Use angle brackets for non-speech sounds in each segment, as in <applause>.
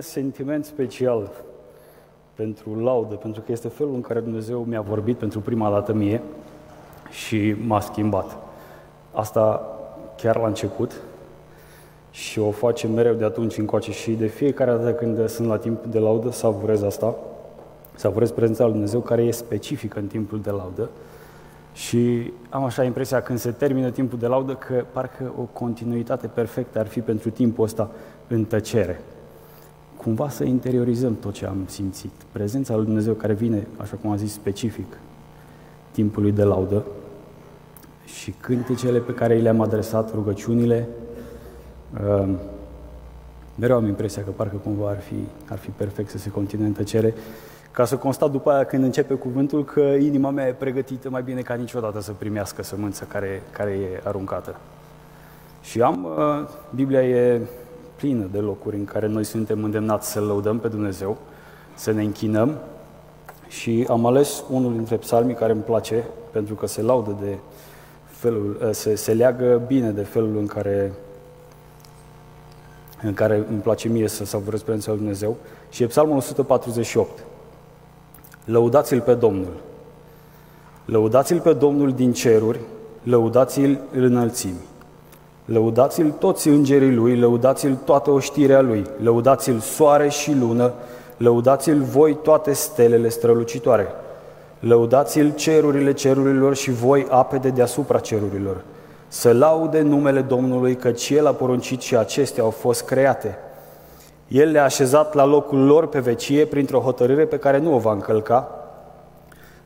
sentiment special pentru laudă, pentru că este felul în care Dumnezeu mi-a vorbit pentru prima dată mie și m-a schimbat. Asta chiar la început și o face mereu de atunci încoace și de fiecare dată când sunt la timp de laudă, savurez asta, savurez prezența lui Dumnezeu care e specifică în timpul de laudă și am așa impresia când se termină timpul de laudă că parcă o continuitate perfectă ar fi pentru timpul ăsta în tăcere. Cumva să interiorizăm tot ce am simțit. Prezența lui Dumnezeu care vine, așa cum am zis, specific timpului de laudă și cântecele pe care le-am adresat, rugăciunile, uh, mereu am impresia că parcă cumva ar fi, ar fi perfect să se continue în tăcere ca să constat după aia când începe cuvântul că inima mea e pregătită mai bine ca niciodată să primească sămânța care, care e aruncată. Și am, uh, Biblia e plină de locuri în care noi suntem îndemnați să lăudăm pe Dumnezeu, să ne închinăm și am ales unul dintre psalmii care îmi place pentru că se laudă de felul, uh, se, se leagă bine de felul în care în care îmi place mie să savurez prezența lui Dumnezeu și e psalmul 148. Lăudați-l pe Domnul. Lăudați-l pe Domnul din ceruri, lăudați-l în înălțimi. Lăudați-l toți îngerii lui, lăudați-l toată oștirea lui, lăudați-l soare și lună, lăudați-l voi toate stelele strălucitoare. Lăudați-l cerurile cerurilor și voi ape de deasupra cerurilor. Să laude numele Domnului, căci El a poruncit și acestea au fost create. El le-a așezat la locul lor pe vecie printr-o hotărâre pe care nu o va încălca.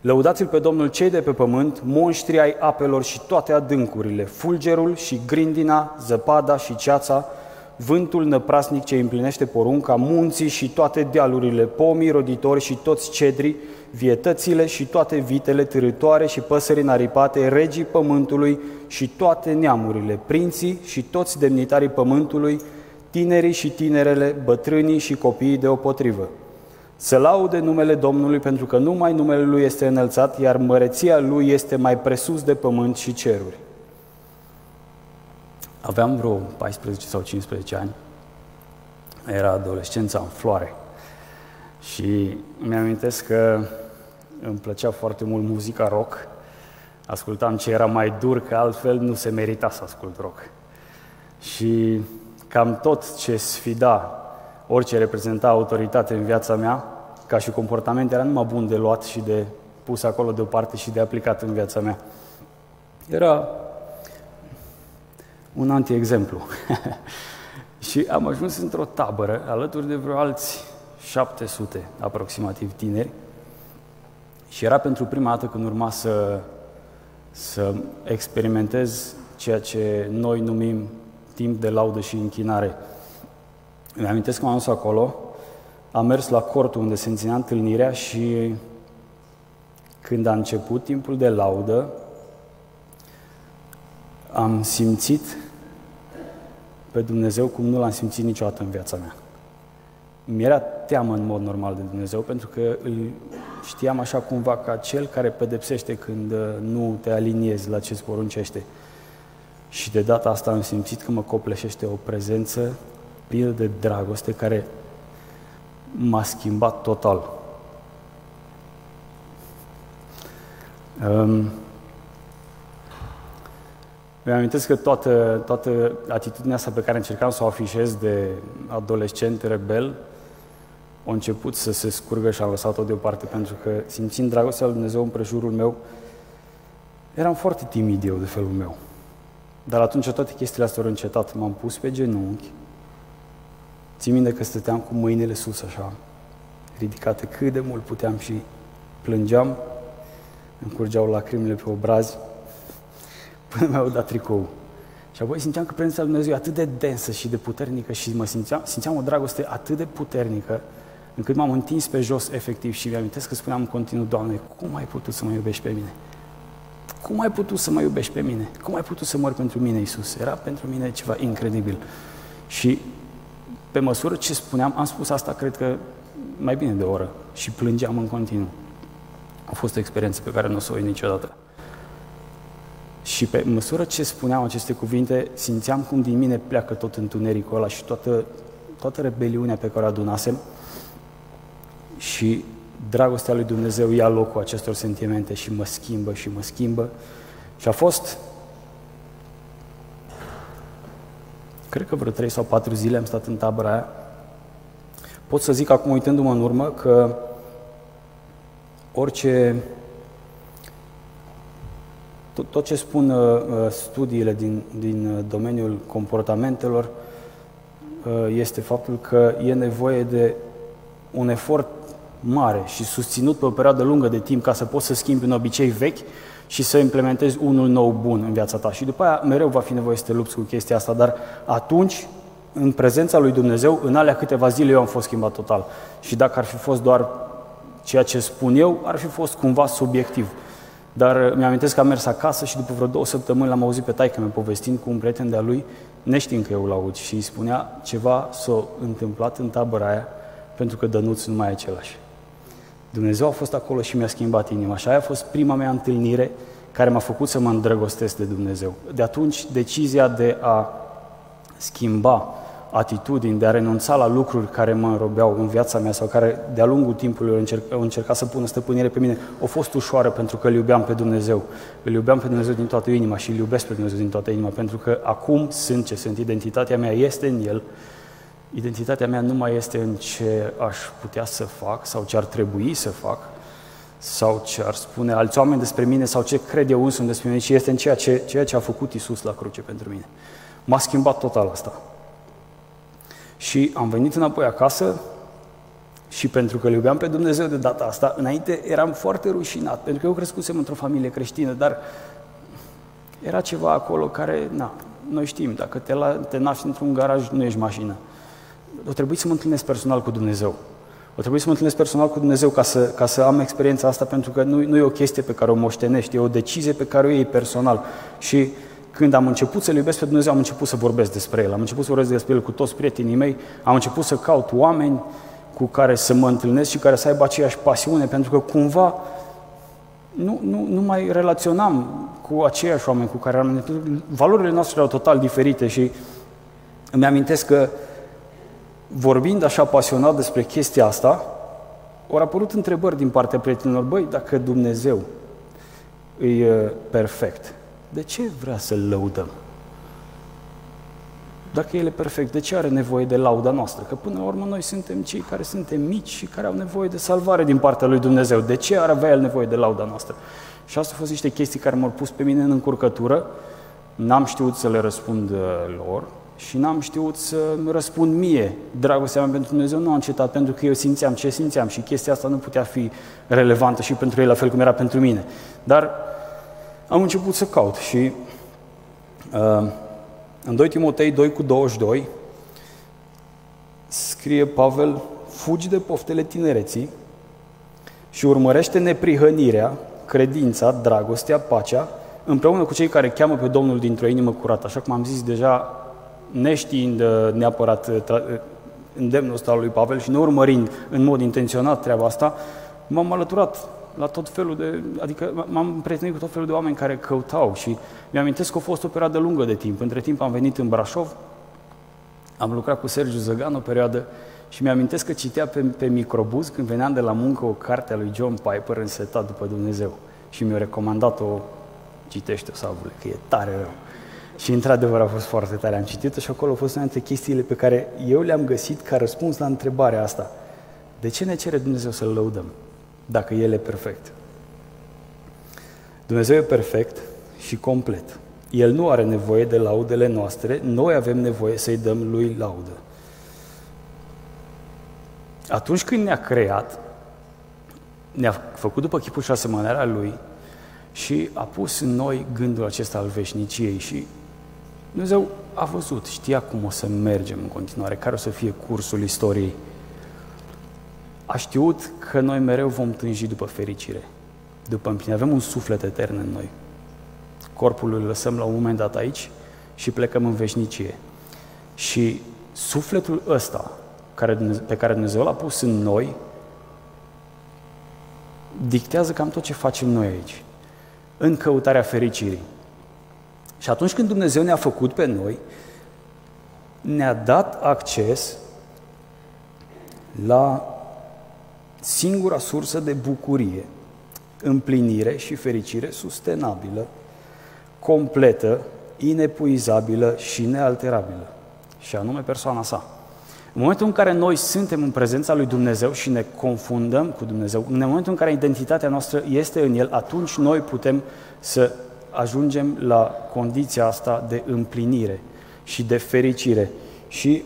Lăudați-l pe Domnul cei de pe pământ, monștri ai apelor și toate adâncurile, fulgerul și grindina, zăpada și ceața, vântul năprasnic ce împlinește porunca, munții și toate dealurile, pomii roditori și toți cedrii, vietățile și toate vitele târătoare și păsări naripate, regii pământului și toate neamurile, prinții și toți demnitarii pământului, tinerii și tinerele, bătrânii și copiii deopotrivă. Să laude numele Domnului pentru că numai numele Lui este înălțat, iar măreția Lui este mai presus de pământ și ceruri. Aveam vreo 14 sau 15 ani. Era adolescența în floare. Și mi-amintesc că îmi plăcea foarte mult muzica rock. Ascultam ce era mai dur, că altfel nu se merita să ascult rock. Și cam tot ce sfida orice reprezenta autoritate în viața mea, ca și comportament, era numai bun de luat și de pus acolo deoparte și de aplicat în viața mea. Era un anti-exemplu. <laughs> și am ajuns într-o tabără, alături de vreo alți 700 aproximativ tineri, și era pentru prima dată când urma să, să experimentez ceea ce noi numim timp de laudă și închinare. Îmi amintesc că m-am dus acolo, am mers la cortul unde se ținea întâlnirea și când a început timpul de laudă, am simțit pe Dumnezeu cum nu l-am simțit niciodată în viața mea. Mi-era teamă în mod normal de Dumnezeu pentru că îl știam așa cumva ca cel care pedepsește când uh, nu te aliniezi la ce îți poruncește. Și de data asta am simțit că mă copleșește o prezență plină de dragoste care m-a schimbat total. Um, mi-am amintesc că toată, toată atitudinea asta pe care încercam să o afișez de adolescent rebel, a început să se scurgă și am lăsat-o deoparte pentru că simțind dragostea lui Dumnezeu în prejurul meu, eram foarte timid eu de felul meu. Dar atunci toate chestiile astea au încetat. M-am pus pe genunchi. Țin minte că stăteam cu mâinile sus așa, ridicate cât de mult puteam și plângeam, îmi curgeau lacrimile pe obrazi, <laughs> până mi-au dat tricou. Și apoi simțeam că prezența lui Dumnezeu e atât de densă și de puternică și mă simțeam, simțeam o dragoste atât de puternică, încât m-am întins pe jos efectiv și mi-am că spuneam în continuu, Doamne, cum ai putut să mă iubești pe mine? Cum ai putut să mă iubești pe mine? Cum ai putut să mor pentru mine, Isus? Era pentru mine ceva incredibil. Și pe măsură ce spuneam, am spus asta, cred că mai bine de o oră și plângeam în continuu. A fost o experiență pe care nu o să o uit niciodată. Și pe măsură ce spuneam aceste cuvinte, simțeam cum din mine pleacă tot întunericul ăla și toată toată rebeliunea pe care o adunasem și dragostea lui Dumnezeu ia locul acestor sentimente și mă schimbă și mă schimbă. Și a fost, cred că vreo trei sau patru zile am stat în tabăra aia. Pot să zic acum, uitându-mă în urmă, că orice tot, tot ce spun uh, uh, studiile din, din uh, domeniul comportamentelor uh, este faptul că e nevoie de un efort mare și susținut pe o perioadă lungă de timp ca să poți să schimbi un obicei vechi și să implementezi unul nou bun în viața ta. Și după aia mereu va fi nevoie să te lupți cu chestia asta, dar atunci, în prezența lui Dumnezeu, în alea câteva zile eu am fost schimbat total. Și dacă ar fi fost doar ceea ce spun eu, ar fi fost cumva subiectiv. Dar uh, mi-amintesc că am mers acasă și după vreo două săptămâni l-am auzit pe taică meu povestind cu un prieten de-a lui, neștiind că eu l-aud, și îi spunea ceva s-a întâmplat în tabăra aia, pentru că Dănuț nu mai e același. Dumnezeu a fost acolo și mi-a schimbat inima și aia a fost prima mea întâlnire care m-a făcut să mă îndrăgostesc de Dumnezeu. De atunci, decizia de a schimba atitudini, de a renunța la lucruri care mă înrobeau în viața mea sau care de-a lungul timpului au, încerc, au încercat să pună stăpânire pe mine, a fost ușoară pentru că îl iubeam pe Dumnezeu. Îl iubeam pe Dumnezeu din toată inima și îl iubesc pe Dumnezeu din toată inima, pentru că acum sunt ce sunt, identitatea mea este în El, identitatea mea nu mai este în ce aș putea să fac sau ce ar trebui să fac, sau ce ar spune alți oameni despre mine sau ce cred eu însumi despre mine, ci este în ceea ce, ceea ce a făcut Isus la cruce pentru mine. M-a schimbat total asta. Și am venit înapoi acasă și pentru că îl iubeam pe Dumnezeu de data asta, înainte eram foarte rușinat, pentru că eu crescusem într-o familie creștină, dar era ceva acolo care, na, noi știm, dacă te, la, te naști într-un garaj, nu ești mașină. O trebuie să mă întâlnesc personal cu Dumnezeu. O trebuie să mă întâlnesc personal cu Dumnezeu ca să, ca să am experiența asta, pentru că nu, nu e o chestie pe care o moștenești, e o decizie pe care o iei personal. Și când am început să-L iubesc pe Dumnezeu, am început să vorbesc despre El. Am început să vorbesc despre El cu toți prietenii mei, am început să caut oameni cu care să mă întâlnesc și care să aibă aceeași pasiune, pentru că cumva nu, nu, nu mai relaționam cu aceiași oameni cu care am... Valorile noastre erau total diferite și îmi amintesc că vorbind așa pasionat despre chestia asta, au apărut întrebări din partea prietenilor, băi, dacă Dumnezeu e perfect, de ce vrea să-L lăudăm? Dacă El e perfect, de ce are nevoie de lauda noastră? Că până la urmă noi suntem cei care suntem mici și care au nevoie de salvare din partea lui Dumnezeu. De ce ar avea El nevoie de lauda noastră? Și asta au fost niște chestii care m-au pus pe mine în încurcătură. N-am știut să le răspund uh, lor și n-am știut să răspund mie. Dragostea mea pentru Dumnezeu nu a încetat pentru că eu simțeam ce simțeam și chestia asta nu putea fi relevantă și pentru ei la fel cum era pentru mine. Dar am început să caut și uh, în 2 Timotei 2 cu 22 scrie Pavel, fugi de poftele tinereții și urmărește neprihănirea, credința, dragostea, pacea, împreună cu cei care cheamă pe Domnul dintr-o inimă curată. Așa cum am zis deja, neștiind uh, neapărat uh, uh, îndemnul ăsta al lui Pavel și ne urmărind în mod intenționat treaba asta, m-am alăturat la tot felul de, adică m-am prietenit cu tot felul de oameni care căutau și mi-amintesc că a fost o perioadă lungă de timp. Între timp am venit în Brașov, am lucrat cu Sergiu Zăgan o perioadă și mi-amintesc că citea pe, pe microbuz când veneam de la muncă o carte a lui John Piper însetat după Dumnezeu și mi-a recomandat-o, citește-o, Savule, că e tare rău. Și într-adevăr a fost foarte tare. Am citit-o și acolo au fost una dintre chestiile pe care eu le-am găsit ca răspuns la întrebarea asta. De ce ne cere Dumnezeu să-L lăudăm? dacă El e perfect. Dumnezeu e perfect și complet. El nu are nevoie de laudele noastre, noi avem nevoie să-i dăm lui laudă. Atunci când ne-a creat, ne-a făcut după chipul și asemănarea lui și a pus în noi gândul acesta al veșniciei și Dumnezeu a văzut, știa cum o să mergem în continuare, care o să fie cursul istoriei a știut că noi mereu vom tânji după fericire, după împlinire. Avem un suflet etern în noi. Corpul îl lăsăm la un moment dat aici și plecăm în veșnicie. Și sufletul ăsta care, pe care Dumnezeu l-a pus în noi dictează cam tot ce facem noi aici, în căutarea fericirii. Și atunci când Dumnezeu ne-a făcut pe noi, ne-a dat acces la singura sursă de bucurie, împlinire și fericire sustenabilă, completă, inepuizabilă și nealterabilă, și anume persoana sa. În momentul în care noi suntem în prezența lui Dumnezeu și ne confundăm cu Dumnezeu, în momentul în care identitatea noastră este în El, atunci noi putem să ajungem la condiția asta de împlinire și de fericire. Și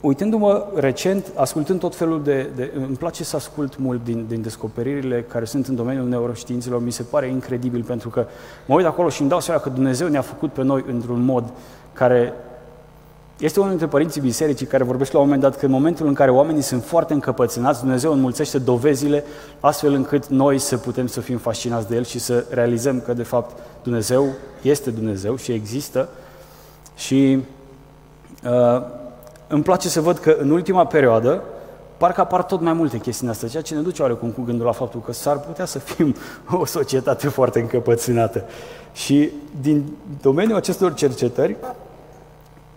uitându-mă recent, ascultând tot felul de, de... Îmi place să ascult mult din, din descoperirile care sunt în domeniul neuroștiințelor, mi se pare incredibil pentru că mă uit acolo și îmi dau seama că Dumnezeu ne-a făcut pe noi într-un mod care este unul dintre părinții bisericii care vorbește la un moment dat că în momentul în care oamenii sunt foarte încăpățânați, Dumnezeu înmulțește dovezile astfel încât noi să putem să fim fascinați de El și să realizăm că de fapt Dumnezeu este Dumnezeu și există și uh, îmi place să văd că în ultima perioadă parcă apar tot mai multe chestii astea, ceea ce ne duce oarecum cu gândul la faptul că s-ar putea să fim <laughs> o societate foarte încăpățânată. Și din domeniul acestor cercetări,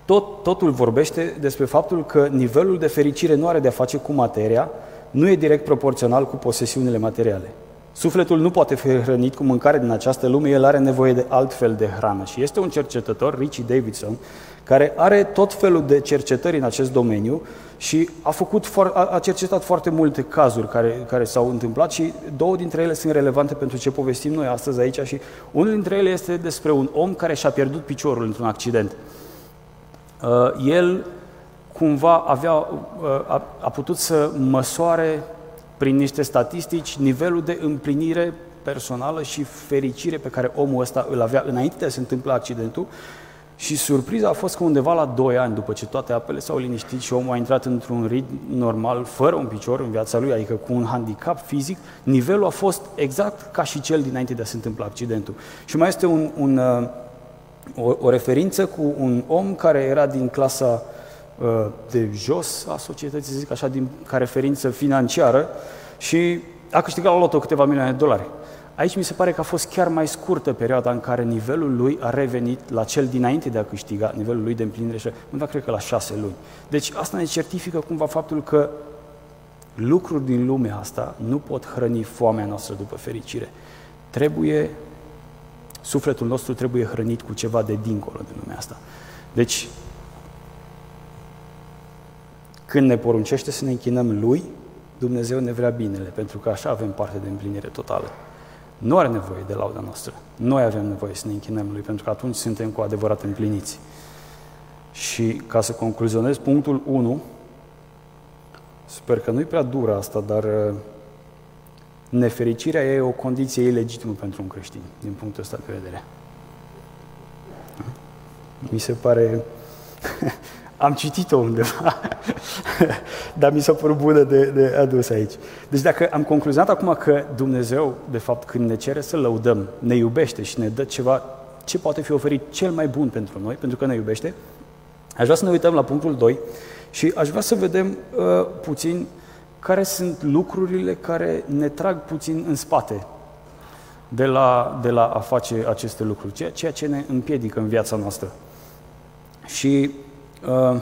tot, totul vorbește despre faptul că nivelul de fericire nu are de a face cu materia, nu e direct proporțional cu posesiunile materiale. Sufletul nu poate fi hrănit cu mâncare din această lume, el are nevoie de alt fel de hrană. Și este un cercetător, Richie Davidson, care are tot felul de cercetări în acest domeniu și a, făcut, a cercetat foarte multe cazuri care, care s-au întâmplat și două dintre ele sunt relevante pentru ce povestim noi astăzi aici și unul dintre ele este despre un om care și-a pierdut piciorul într-un accident. Uh, el cumva avea, uh, a, a putut să măsoare prin niște statistici nivelul de împlinire personală și fericire pe care omul ăsta îl avea înainte de a se întâmpla accidentul și surpriza a fost că undeva la 2 ani, după ce toate apele s-au liniștit și omul a intrat într-un ritm normal, fără un picior în viața lui, adică cu un handicap fizic, nivelul a fost exact ca și cel dinainte de a se întâmpla accidentul. Și mai este un, un, uh, o, o referință cu un om care era din clasa uh, de jos a societății, zic așa, din, ca referință financiară și a câștigat la loto câteva milioane de dolari. Aici mi se pare că a fost chiar mai scurtă perioada în care nivelul lui a revenit la cel dinainte de a câștiga, nivelul lui de împlinire și undeva cred că la șase luni. Deci asta ne certifică cumva faptul că lucruri din lumea asta nu pot hrăni foamea noastră după fericire. Trebuie, sufletul nostru trebuie hrănit cu ceva de dincolo de lumea asta. Deci, când ne poruncește să ne închinăm Lui, Dumnezeu ne vrea binele, pentru că așa avem parte de împlinire totală. Nu are nevoie de lauda noastră. Noi avem nevoie să ne închinăm Lui, pentru că atunci suntem cu adevărat împliniți. Și ca să concluzionez punctul 1, sper că nu-i prea dură asta, dar uh, nefericirea e o condiție ilegitimă pentru un creștin, din punctul ăsta de vedere. Mi se pare <laughs> am citit-o undeva, <laughs> dar mi s-a părut bună de, de adus aici. Deci dacă am concluzat acum că Dumnezeu, de fapt, când ne cere să lăudăm, ne iubește și ne dă ceva ce poate fi oferit cel mai bun pentru noi, pentru că ne iubește, aș vrea să ne uităm la punctul 2 și aș vrea să vedem uh, puțin care sunt lucrurile care ne trag puțin în spate de la, de la a face aceste lucruri, ceea, ceea ce ne împiedică în viața noastră. Și Uh,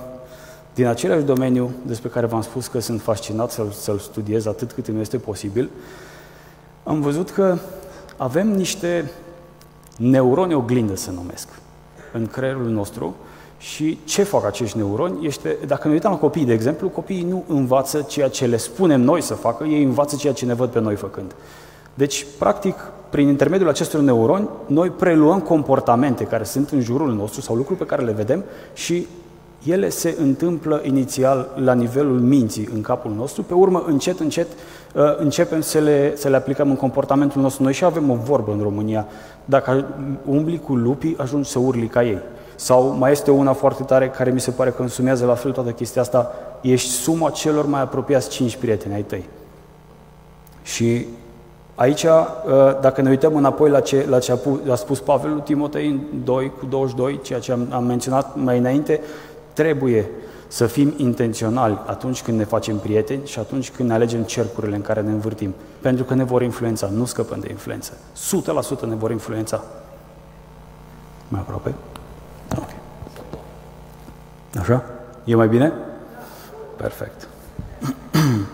din același domeniu despre care v-am spus că sunt fascinat să-l, să studiez atât cât îmi este posibil, am văzut că avem niște neuroni oglindă, se numesc, în creierul nostru și ce fac acești neuroni este, dacă ne uităm la copii, de exemplu, copiii nu învață ceea ce le spunem noi să facă, ei învață ceea ce ne văd pe noi făcând. Deci, practic, prin intermediul acestor neuroni, noi preluăm comportamente care sunt în jurul nostru sau lucruri pe care le vedem și ele se întâmplă inițial la nivelul minții în capul nostru, pe urmă, încet, încet, uh, începem să le, să le aplicăm în comportamentul nostru. Noi și avem o vorbă în România, dacă umbli cu lupii, ajungi să urli ca ei. Sau mai este una foarte tare care mi se pare că însumează la fel toată chestia asta, ești suma celor mai apropiați cinci prieteni ai tăi. Și aici, uh, dacă ne uităm înapoi la ce, la ce a, spus Pavel lui Timotei în 2 cu 22, ceea ce am, am menționat mai înainte, Trebuie să fim intenționali atunci când ne facem prieteni și atunci când ne alegem cercurile în care ne învârtim. Pentru că ne vor influența, nu scăpăm de influență. 100% ne vor influența. Mai aproape? Ok. Așa? E mai bine? Perfect. <clears throat>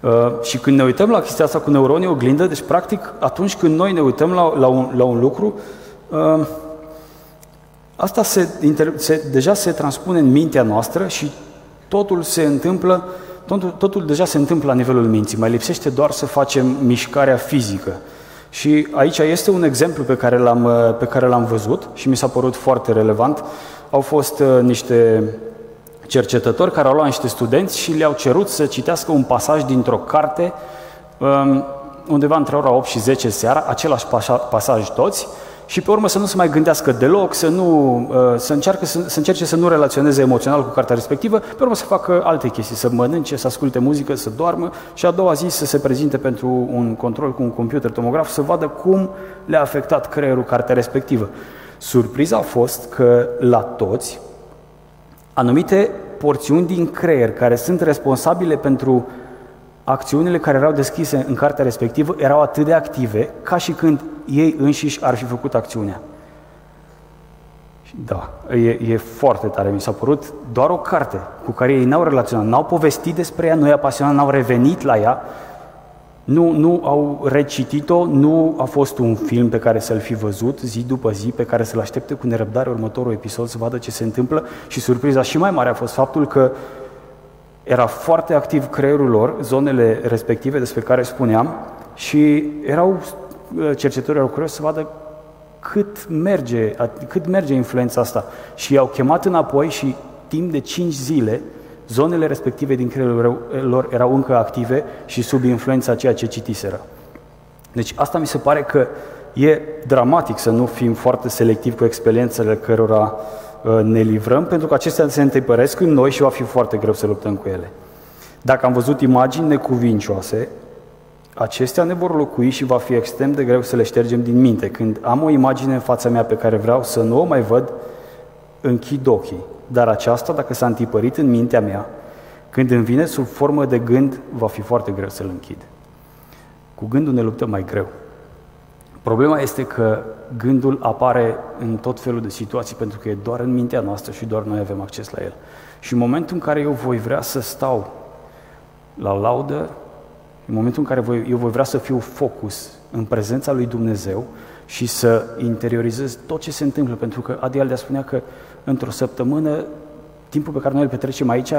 Uh, și când ne uităm la chestia asta cu neuronii oglindă, deci practic atunci când noi ne uităm la, la, un, la un lucru, uh, asta se, se, deja se transpune în mintea noastră și totul se întâmplă, totul, totul deja se întâmplă la nivelul minții, mai lipsește doar să facem mișcarea fizică. Și aici este un exemplu pe care l-am, uh, pe care l-am văzut și mi s-a părut foarte relevant. Au fost uh, niște cercetători care au luat niște studenți și le-au cerut să citească un pasaj dintr-o carte um, undeva între ora 8 și 10 seara, același pasaj toți, și pe urmă să nu se mai gândească deloc, să, nu, uh, să, încearcă, să, să încerce să nu relaționeze emoțional cu cartea respectivă, pe urmă să facă alte chestii, să mănânce, să asculte muzică, să doarmă și a doua zi să se prezinte pentru un control cu un computer tomograf să vadă cum le-a afectat creierul cartea respectivă. Surpriza a fost că la toți, anumite porțiuni din creier care sunt responsabile pentru acțiunile care erau deschise în cartea respectivă erau atât de active ca și când ei înșiși ar fi făcut acțiunea. Da, e, e foarte tare. Mi s-a părut doar o carte cu care ei n-au relaționat, n-au povestit despre ea, nu i-a pasionat, n-au revenit la ea, nu, nu au recitit-o, nu a fost un film pe care să-l fi văzut zi după zi, pe care să-l aștepte cu nerăbdare următorul episod să vadă ce se întâmplă și surpriza și mai mare a fost faptul că era foarte activ creierul lor, zonele respective despre care spuneam și erau cercetătorii erau curioși să vadă cât merge, cât merge influența asta. Și i-au chemat înapoi și timp de 5 zile zonele respective din creierul lor erau încă active și sub influența ceea ce citiseră. Deci asta mi se pare că e dramatic să nu fim foarte selectivi cu experiențele cărora uh, ne livrăm, pentru că acestea se întâmpăresc în noi și va fi foarte greu să luptăm cu ele. Dacă am văzut imagini necuvincioase, acestea ne vor locui și va fi extrem de greu să le ștergem din minte. Când am o imagine în fața mea pe care vreau să nu o mai văd, închid ochii dar aceasta, dacă s-a întipărit în mintea mea, când îmi vine sub formă de gând, va fi foarte greu să-l închid. Cu gândul ne luptăm mai greu. Problema este că gândul apare în tot felul de situații pentru că e doar în mintea noastră și doar noi avem acces la el. Și în momentul în care eu voi vrea să stau la laudă, în momentul în care voi, eu voi vrea să fiu focus în prezența lui Dumnezeu și să interiorizez tot ce se întâmplă, pentru că Adi Aldea spunea că într-o săptămână, timpul pe care noi îl petrecem aici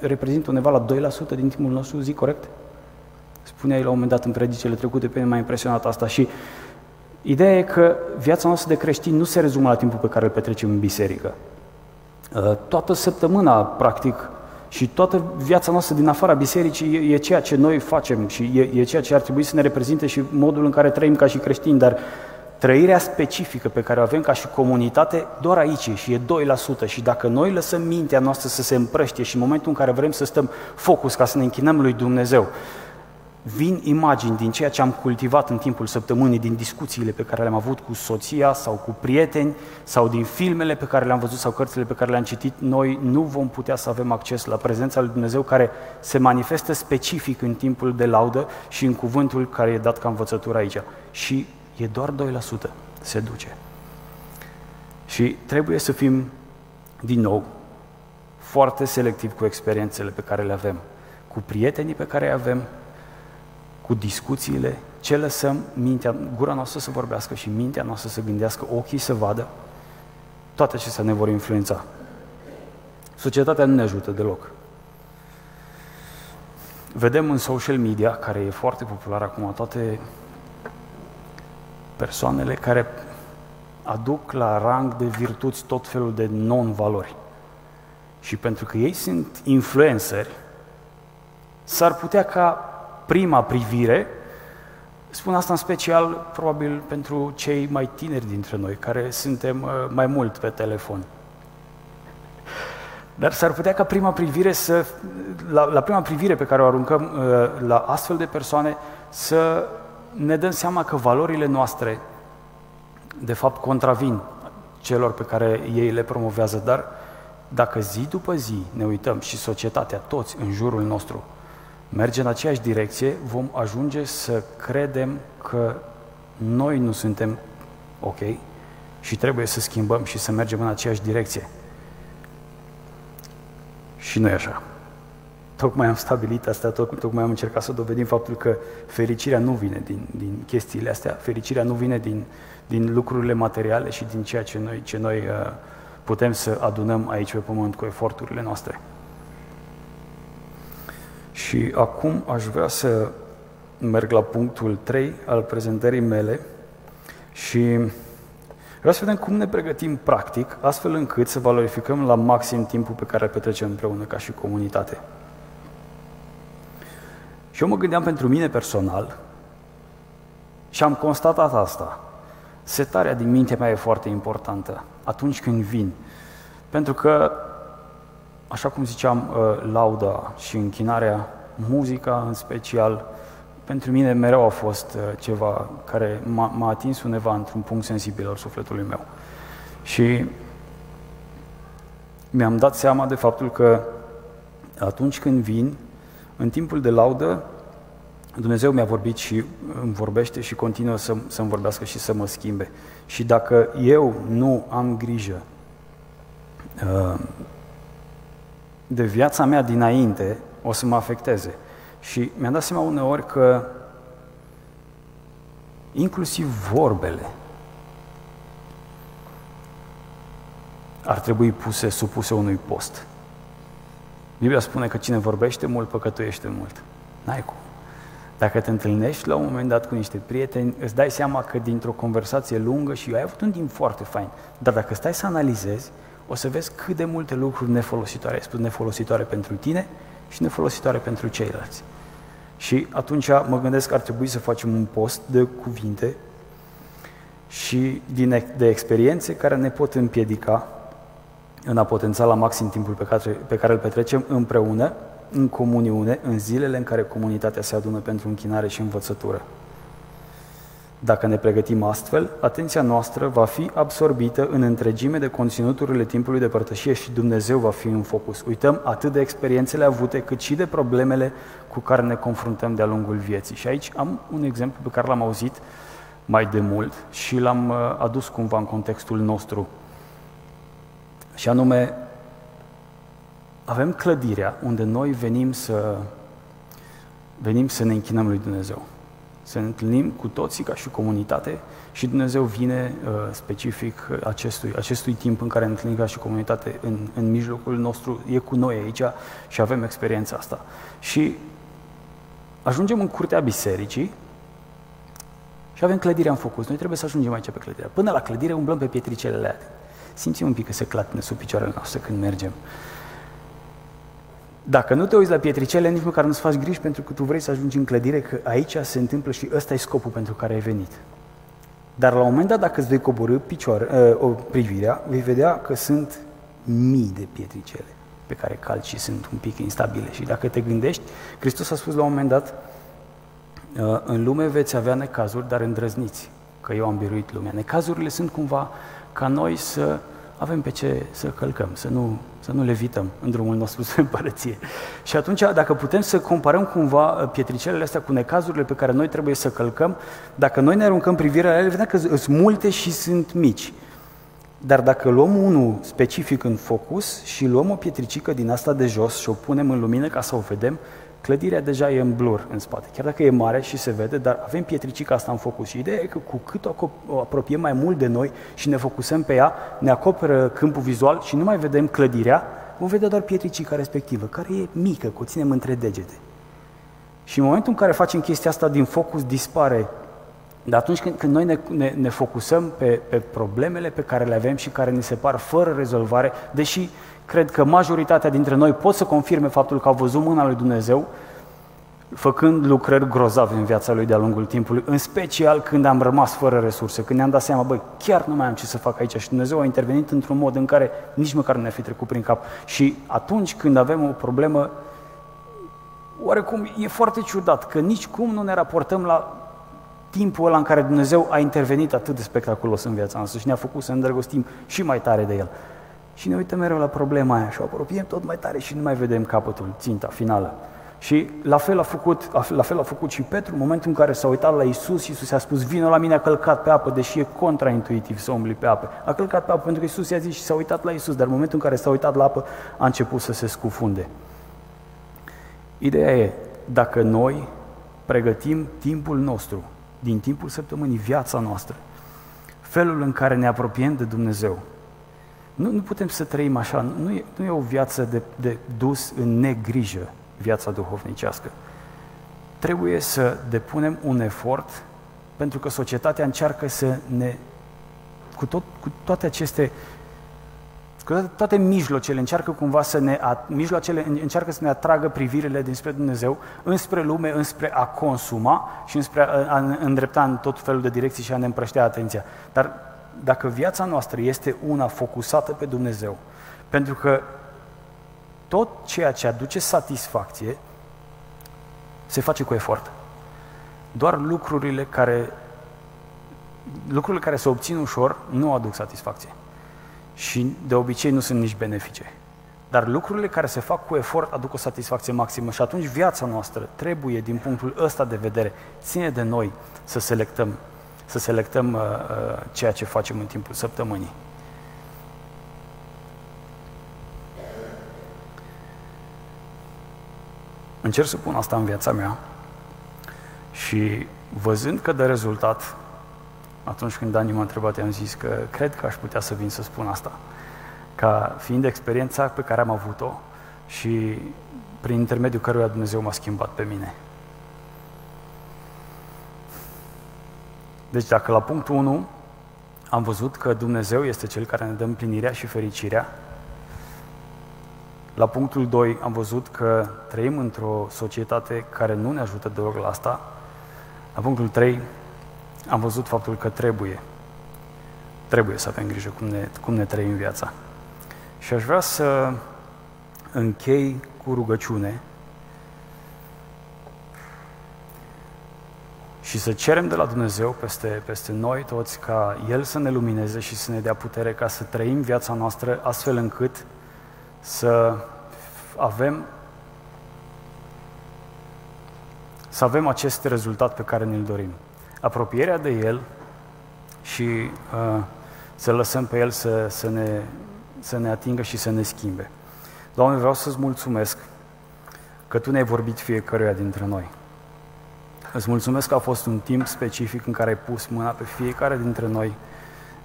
reprezintă undeva la 2% din timpul nostru zi, corect? Spunea el la un moment dat în predicele trecute, pe mine m-a impresionat asta și ideea e că viața noastră de creștini nu se rezumă la timpul pe care îl petrecem în biserică. Uh, toată săptămâna, practic, și toată viața noastră din afara bisericii e, e ceea ce noi facem și e, e ceea ce ar trebui să ne reprezinte și modul în care trăim ca și creștini, dar trăirea specifică pe care o avem ca și comunitate, doar aici și e 2%. Și dacă noi lăsăm mintea noastră să se împrăștie și în momentul în care vrem să stăm focus ca să ne închinăm lui Dumnezeu, vin imagini din ceea ce am cultivat în timpul săptămânii, din discuțiile pe care le-am avut cu soția sau cu prieteni, sau din filmele pe care le-am văzut sau cărțile pe care le-am citit, noi nu vom putea să avem acces la prezența lui Dumnezeu care se manifestă specific în timpul de laudă și în cuvântul care e dat ca învățătură aici. Și e doar 2%, se duce. Și trebuie să fim, din nou, foarte selectivi cu experiențele pe care le avem, cu prietenii pe care îi avem, cu discuțiile, ce lăsăm mintea, gura noastră să vorbească și mintea noastră să gândească, ochii să vadă, toate acestea ne vor influența. Societatea nu ne ajută deloc. Vedem în social media, care e foarte popular acum, toate persoanele care aduc la rang de virtuți tot felul de non-valori. Și pentru că ei sunt influenceri, s-ar putea ca prima privire, spun asta în special probabil pentru cei mai tineri dintre noi, care suntem uh, mai mult pe telefon. Dar s-ar putea ca prima privire să, la, la prima privire pe care o aruncăm uh, la astfel de persoane, să ne dăm seama că valorile noastre, de fapt, contravin celor pe care ei le promovează, dar dacă zi după zi ne uităm și societatea, toți în jurul nostru, merge în aceeași direcție, vom ajunge să credem că noi nu suntem ok și trebuie să schimbăm și să mergem în aceeași direcție. Și nu e așa. Tocmai am stabilit asta, toc, tocmai am încercat să dovedim faptul că fericirea nu vine din, din chestiile astea, fericirea nu vine din, din lucrurile materiale și din ceea ce noi, ce noi uh, putem să adunăm aici pe pământ cu eforturile noastre. Și acum aș vrea să merg la punctul 3 al prezentării mele și vreau să vedem cum ne pregătim practic, astfel încât să valorificăm la maxim timpul pe care îl petrecem împreună ca și comunitate. Și eu mă gândeam pentru mine personal și am constatat asta. Setarea din mintea mea e foarte importantă atunci când vin. Pentru că, așa cum ziceam, uh, lauda și închinarea, muzica în special, pentru mine mereu a fost uh, ceva care m-a, atins undeva într-un punct sensibil al sufletului meu. Și mi-am dat seama de faptul că atunci când vin, în timpul de laudă, Dumnezeu mi-a vorbit și îmi vorbește și continuă să, să-mi vorbească și să mă schimbe. Și dacă eu nu am grijă uh, de viața mea dinainte, o să mă afecteze. Și mi-am dat seama uneori că inclusiv vorbele ar trebui puse, supuse unui post. Biblia spune că cine vorbește mult, păcătuiește mult. N-ai cum. Dacă te întâlnești la un moment dat cu niște prieteni, îți dai seama că dintr-o conversație lungă și ai avut un timp foarte fain, dar dacă stai să analizezi, o să vezi cât de multe lucruri nefolositoare ai spus, nefolositoare pentru tine și nefolositoare pentru ceilalți. Și atunci mă gândesc că ar trebui să facem un post de cuvinte și din, de experiențe care ne pot împiedica în a potența la maxim timpul pe care, pe care îl petrecem împreună în comuniune în zilele în care comunitatea se adună pentru închinare și învățătură. Dacă ne pregătim astfel, atenția noastră va fi absorbită în întregime de conținuturile timpului de părtășie și Dumnezeu va fi în focus. Uităm atât de experiențele avute, cât și de problemele cu care ne confruntăm de-a lungul vieții. Și aici am un exemplu pe care l-am auzit mai de mult și l-am uh, adus cumva în contextul nostru. Și anume, avem clădirea unde noi venim să, venim să ne închinăm lui Dumnezeu. Să ne întâlnim cu toții ca și comunitate și Dumnezeu vine uh, specific acestui, acestui timp în care ne întâlnim ca și comunitate în, în mijlocul nostru, e cu noi aici și avem experiența asta. Și ajungem în curtea bisericii și avem clădirea în focus. Noi trebuie să ajungem aici pe clădire. Până la clădire umblăm pe pietricelele alea. Simțim un pic că se clatină sub picioarele noastre când mergem. Dacă nu te uiți la pietricele, nici măcar nu-ți faci griji pentru că tu vrei să ajungi în clădire, că aici se întâmplă și ăsta e scopul pentru care ai venit. Dar la un moment dat, dacă îți vei coborâ picioare, uh, o privirea, vei vedea că sunt mii de pietricele pe care calci și sunt un pic instabile. Și dacă te gândești, Hristos a spus la un moment dat, uh, în lume veți avea necazuri, dar îndrăzniți, că eu am biruit lumea. Necazurile sunt cumva ca noi să avem pe ce să călcăm, să nu, să nu levităm în drumul nostru <laughs> spre împărăție. Și atunci, dacă putem să comparăm cumva uh, pietricelele astea cu necazurile pe care noi trebuie să călcăm, dacă noi ne aruncăm privirea la ele, vedem că sunt multe și sunt mici. Dar dacă luăm unul specific în focus și luăm o pietricică din asta de jos și o punem în lumină ca să o vedem, clădirea deja e în blur în spate. Chiar dacă e mare și se vede, dar avem pietricica asta în focus. Și ideea e că cu cât o, o apropiem mai mult de noi și ne focusăm pe ea, ne acoperă câmpul vizual și nu mai vedem clădirea, vom vedea doar pietricica respectivă, care e mică, că o ținem între degete. Și în momentul în care facem chestia asta din focus, dispare. Dar atunci când, când noi ne, ne, ne focusăm pe, pe problemele pe care le avem și care ne se par fără rezolvare, deși Cred că majoritatea dintre noi pot să confirme faptul că au văzut mâna lui Dumnezeu făcând lucrări grozave în viața lui de-a lungul timpului, în special când am rămas fără resurse, când ne-am dat seama, băi, chiar nu mai am ce să fac aici și Dumnezeu a intervenit într-un mod în care nici măcar nu ne-a fi trecut prin cap. Și atunci când avem o problemă, oarecum e foarte ciudat că nici cum nu ne raportăm la timpul ăla în care Dumnezeu a intervenit atât de spectaculos în viața noastră și ne-a făcut să îndrăgostim și mai tare de El. Și ne uităm mereu la problema aia și o apropiem tot mai tare și nu mai vedem capătul, ținta finală. Și la fel a făcut, la fel a făcut și Petru, în momentul în care s-a uitat la Isus, Isus i-a spus, vină la mine, a călcat pe apă, deși e contraintuitiv să umbli pe apă. A călcat pe apă pentru că Isus i-a zis și s-a uitat la Isus, dar în momentul în care s-a uitat la apă, a început să se scufunde. Ideea e, dacă noi pregătim timpul nostru, din timpul săptămânii, viața noastră, felul în care ne apropiem de Dumnezeu, nu, nu putem să trăim așa, nu e, nu e o viață de, de dus în negrijă, viața duhovnicească. Trebuie să depunem un efort pentru că societatea încearcă să ne, cu, tot, cu toate aceste cu toate mijlocele încearcă cumva să ne, mijloacele încearcă să ne atragă privirile dinspre Dumnezeu, înspre lume, înspre a consuma și înspre a, a îndrepta în tot felul de direcții și a ne împrăștea atenția. Dar dacă viața noastră este una focusată pe Dumnezeu, pentru că tot ceea ce aduce satisfacție se face cu efort. Doar lucrurile care lucrurile care se obțin ușor nu aduc satisfacție. Și de obicei nu sunt nici benefice. Dar lucrurile care se fac cu efort aduc o satisfacție maximă și atunci viața noastră trebuie, din punctul ăsta de vedere, ține de noi să selectăm, să selectăm uh, uh, ceea ce facem în timpul săptămânii. Încerc să pun asta în viața mea și văzând că de rezultat, atunci când Dani m-a întrebat, i-am zis că cred că aș putea să vin să spun asta. Ca fiind experiența pe care am avut-o și prin intermediul căruia Dumnezeu m-a schimbat pe mine. Deci dacă la punctul 1 am văzut că Dumnezeu este Cel care ne dă împlinirea și fericirea, la punctul 2 am văzut că trăim într-o societate care nu ne ajută deloc la asta. La punctul 3 am văzut faptul că trebuie, trebuie să avem grijă cum ne, cum ne trăim viața. Și aș vrea să închei cu rugăciune și să cerem de la Dumnezeu peste, peste noi toți ca El să ne lumineze și să ne dea putere ca să trăim viața noastră astfel încât să avem să avem acest rezultat pe care ne-l dorim. Apropierea de El și uh, să lăsăm pe El să, să, ne, să ne atingă și să ne schimbe. Doamne, vreau să-ți mulțumesc că Tu ne-ai vorbit fiecăruia dintre noi. Îți mulțumesc că a fost un timp specific în care ai pus mâna pe fiecare dintre noi,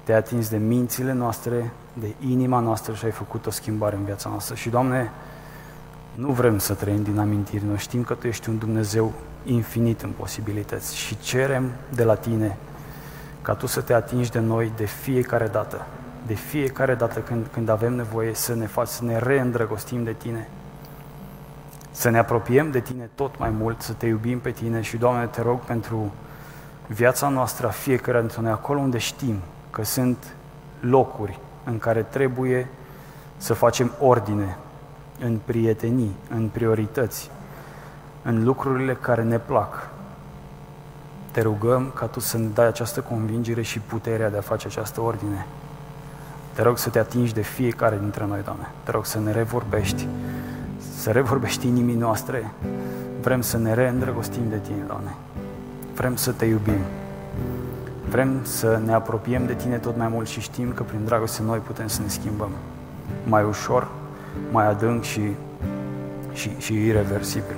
te-ai atins de mințile noastre, de inima noastră și ai făcut o schimbare în viața noastră. Și, Doamne, nu vrem să trăim din amintiri, noi știm că Tu ești un Dumnezeu infinit în posibilități și cerem de la Tine ca Tu să te atingi de noi de fiecare dată, de fiecare dată când, când avem nevoie să ne faci, să ne reîndrăgostim de Tine, să ne apropiem de Tine tot mai mult, să Te iubim pe Tine și, Doamne, te rog pentru viața noastră, a fiecare dintre noi, acolo unde știm că sunt locuri în care trebuie să facem ordine în prietenii, în priorități, în lucrurile care ne plac. Te rugăm ca Tu să ne dai această convingere și puterea de a face această ordine. Te rog să te atingi de fiecare dintre noi, Doamne. Te rog să ne revorbești, să revorbești inimii noastre. Vrem să ne reîndrăgostim de Tine, Doamne. Vrem să Te iubim. Vrem să ne apropiem de Tine tot mai mult și știm că prin dragoste noi putem să ne schimbăm mai ușor, mai adânc și, și, și irreversibil.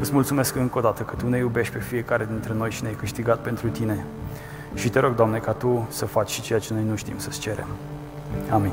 Îți mulțumesc încă o dată că Tu ne iubești pe fiecare dintre noi și ne-ai câștigat pentru Tine. Și te rog, Doamne, ca Tu să faci și ceea ce noi nu știm să-ți cerem. Amin.